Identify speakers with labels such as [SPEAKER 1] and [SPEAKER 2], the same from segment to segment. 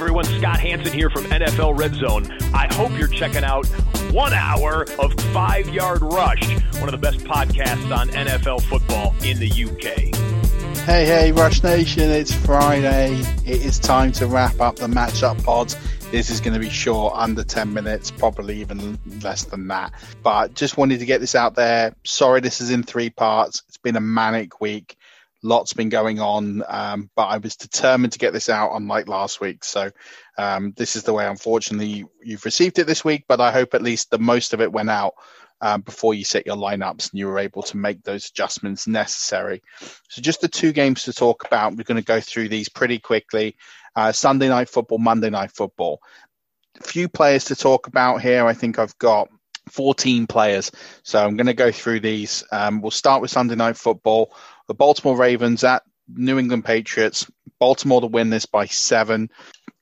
[SPEAKER 1] everyone, Scott Hanson here from NFL Red Zone. I hope you're checking out one hour of Five Yard Rush, one of the best podcasts on NFL football in the UK.
[SPEAKER 2] Hey, hey, Rush Nation, it's Friday. It is time to wrap up the matchup pods. This is going to be short, under 10 minutes, probably even less than that. But just wanted to get this out there. Sorry, this is in three parts. It's been a manic week lots been going on, um, but I was determined to get this out, unlike last week. So um, this is the way. Unfortunately, you've received it this week, but I hope at least the most of it went out um, before you set your lineups and you were able to make those adjustments necessary. So just the two games to talk about. We're going to go through these pretty quickly. Uh, Sunday night football, Monday night football. A few players to talk about here. I think I've got 14 players. So I'm going to go through these. Um, we'll start with Sunday night football the Baltimore Ravens at New England Patriots. Baltimore to win this by seven.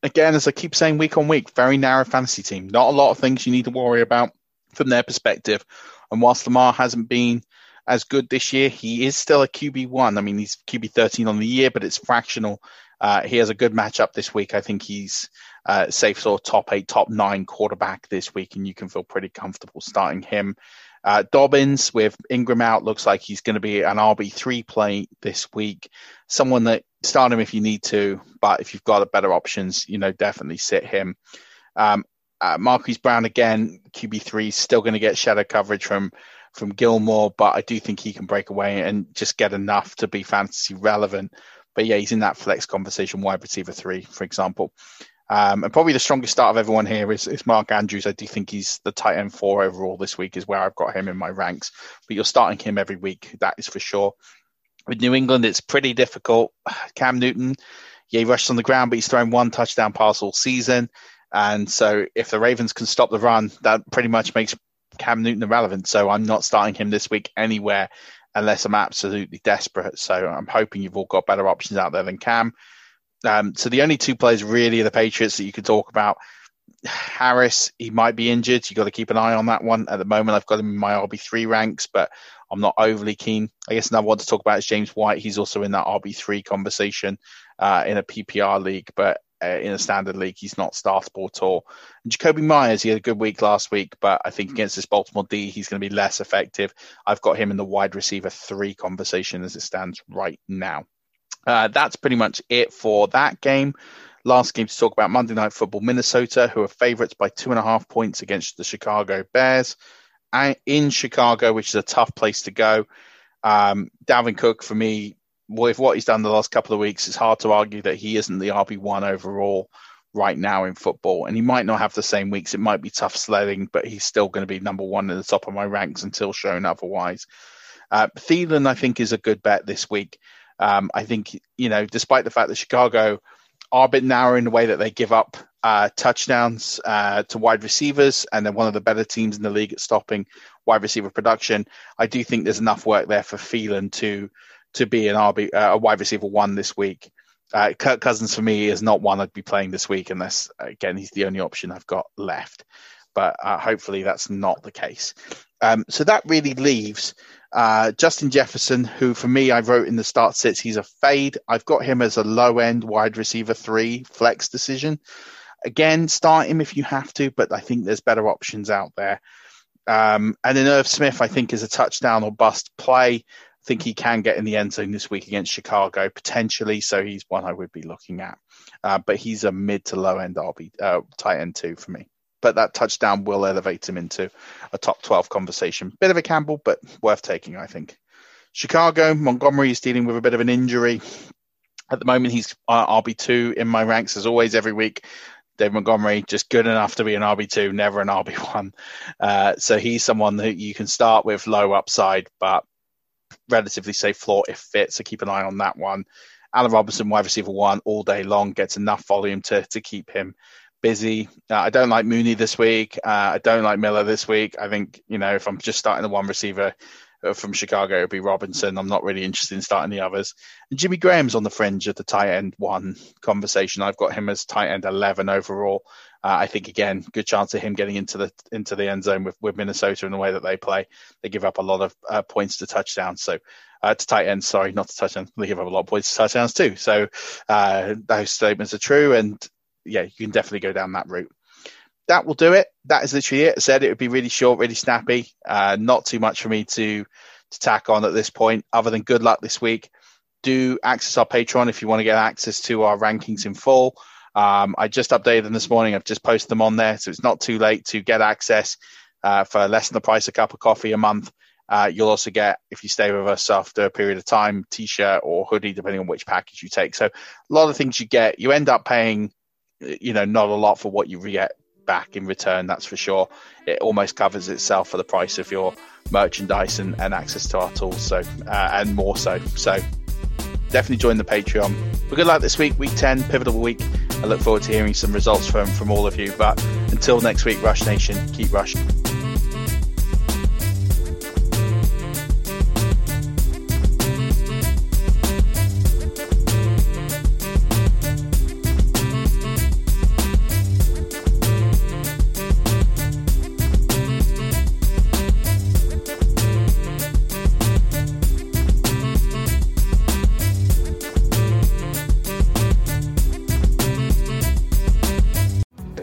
[SPEAKER 2] Again, as I keep saying week on week, very narrow fantasy team. Not a lot of things you need to worry about from their perspective. And whilst Lamar hasn't been as good this year, he is still a QB one. I mean, he's QB thirteen on the year, but it's fractional. Uh, he has a good matchup this week. I think he's uh, safe sort of top eight, top nine quarterback this week, and you can feel pretty comfortable starting him. Uh, Dobbins with Ingram out looks like he's going to be an RB3 play this week. Someone that start him if you need to, but if you've got better options, you know, definitely sit him. Um, uh, Marquise Brown again, QB3, still going to get shadow coverage from from Gilmore, but I do think he can break away and just get enough to be fantasy relevant. But yeah, he's in that flex conversation, wide receiver three, for example. Um, and probably the strongest start of everyone here is, is Mark Andrews. I do think he's the tight end four overall this week, is where I've got him in my ranks. But you're starting him every week, that is for sure. With New England, it's pretty difficult. Cam Newton, yeah, he rushed on the ground, but he's thrown one touchdown pass all season. And so if the Ravens can stop the run, that pretty much makes Cam Newton irrelevant. So I'm not starting him this week anywhere unless I'm absolutely desperate. So I'm hoping you've all got better options out there than Cam. Um, so the only two players really are the Patriots that you could talk about. Harris, he might be injured. You've got to keep an eye on that one. At the moment, I've got him in my RB three ranks, but I'm not overly keen. I guess another one to talk about is James White. He's also in that RB three conversation uh, in a PPR league, but uh, in a standard league, he's not startable at all. And Jakobi Meyers, he had a good week last week, but I think against this Baltimore D, he's going to be less effective. I've got him in the wide receiver three conversation as it stands right now. Uh, that's pretty much it for that game. Last game to talk about Monday Night Football Minnesota, who are favorites by two and a half points against the Chicago Bears. And in Chicago, which is a tough place to go. Um, Dalvin Cook, for me, with what he's done the last couple of weeks, it's hard to argue that he isn't the RB1 overall right now in football. And he might not have the same weeks. It might be tough sledding, but he's still going to be number one in the top of my ranks until shown otherwise. Uh, Thielen, I think, is a good bet this week. Um, I think, you know, despite the fact that Chicago are a bit narrow in the way that they give up uh, touchdowns uh, to wide receivers, and they're one of the better teams in the league at stopping wide receiver production. I do think there's enough work there for Thielen to to be an RB, uh, a wide receiver one this week. Uh, Kirk Cousins for me is not one I'd be playing this week unless, again, he's the only option I've got left. But uh, hopefully that's not the case. Um, so that really leaves uh, Justin Jefferson, who for me I wrote in the start sits, he's a fade. I've got him as a low end wide receiver three flex decision. Again, start him if you have to, but I think there's better options out there. Um, and then Irv Smith, I think, is a touchdown or bust play I think he can get in the end zone this week against Chicago potentially, so he's one I would be looking at. Uh, but he's a mid to low end RB uh, tight end two for me. But that touchdown will elevate him into a top 12 conversation. Bit of a Campbell, but worth taking, I think. Chicago, Montgomery is dealing with a bit of an injury. At the moment, he's uh, RB2 in my ranks as always every week. Dave Montgomery, just good enough to be an RB2, never an RB1. Uh, so he's someone that you can start with low upside, but relatively safe floor if fit. So keep an eye on that one. Allen Robinson, wide receiver one, all day long, gets enough volume to to keep him busy. Uh, I don't like Mooney this week. Uh, I don't like Miller this week. I think you know if I'm just starting the one receiver uh, from Chicago, it'd be Robinson. I'm not really interested in starting the others. And Jimmy Graham's on the fringe of the tight end one conversation. I've got him as tight end 11 overall. Uh, I think again, good chance of him getting into the into the end zone with, with Minnesota in the way that they play. They give up a lot of uh, points to touchdowns. So uh, to tight ends, sorry, not to touchdowns. They give up a lot of points to touchdowns too. So uh, those statements are true, and yeah, you can definitely go down that route. That will do it. That is literally it. I said it would be really short, really snappy. Uh, not too much for me to to tack on at this point, other than good luck this week. Do access our Patreon if you want to get access to our rankings in full. Um, I just updated them this morning. I've just posted them on there, so it's not too late to get access uh, for less than the price of a cup of coffee a month. Uh, you'll also get, if you stay with us after a period of time, t-shirt or hoodie, depending on which package you take. So a lot of things you get, you end up paying, you know, not a lot for what you get back in return. That's for sure. It almost covers itself for the price of your merchandise and, and access to our tools. So uh, and more so. So definitely join the Patreon. We're good luck this week, week 10, pivotal week. I look forward to hearing some results from, from all of you. But until next week, Rush Nation, keep rushing.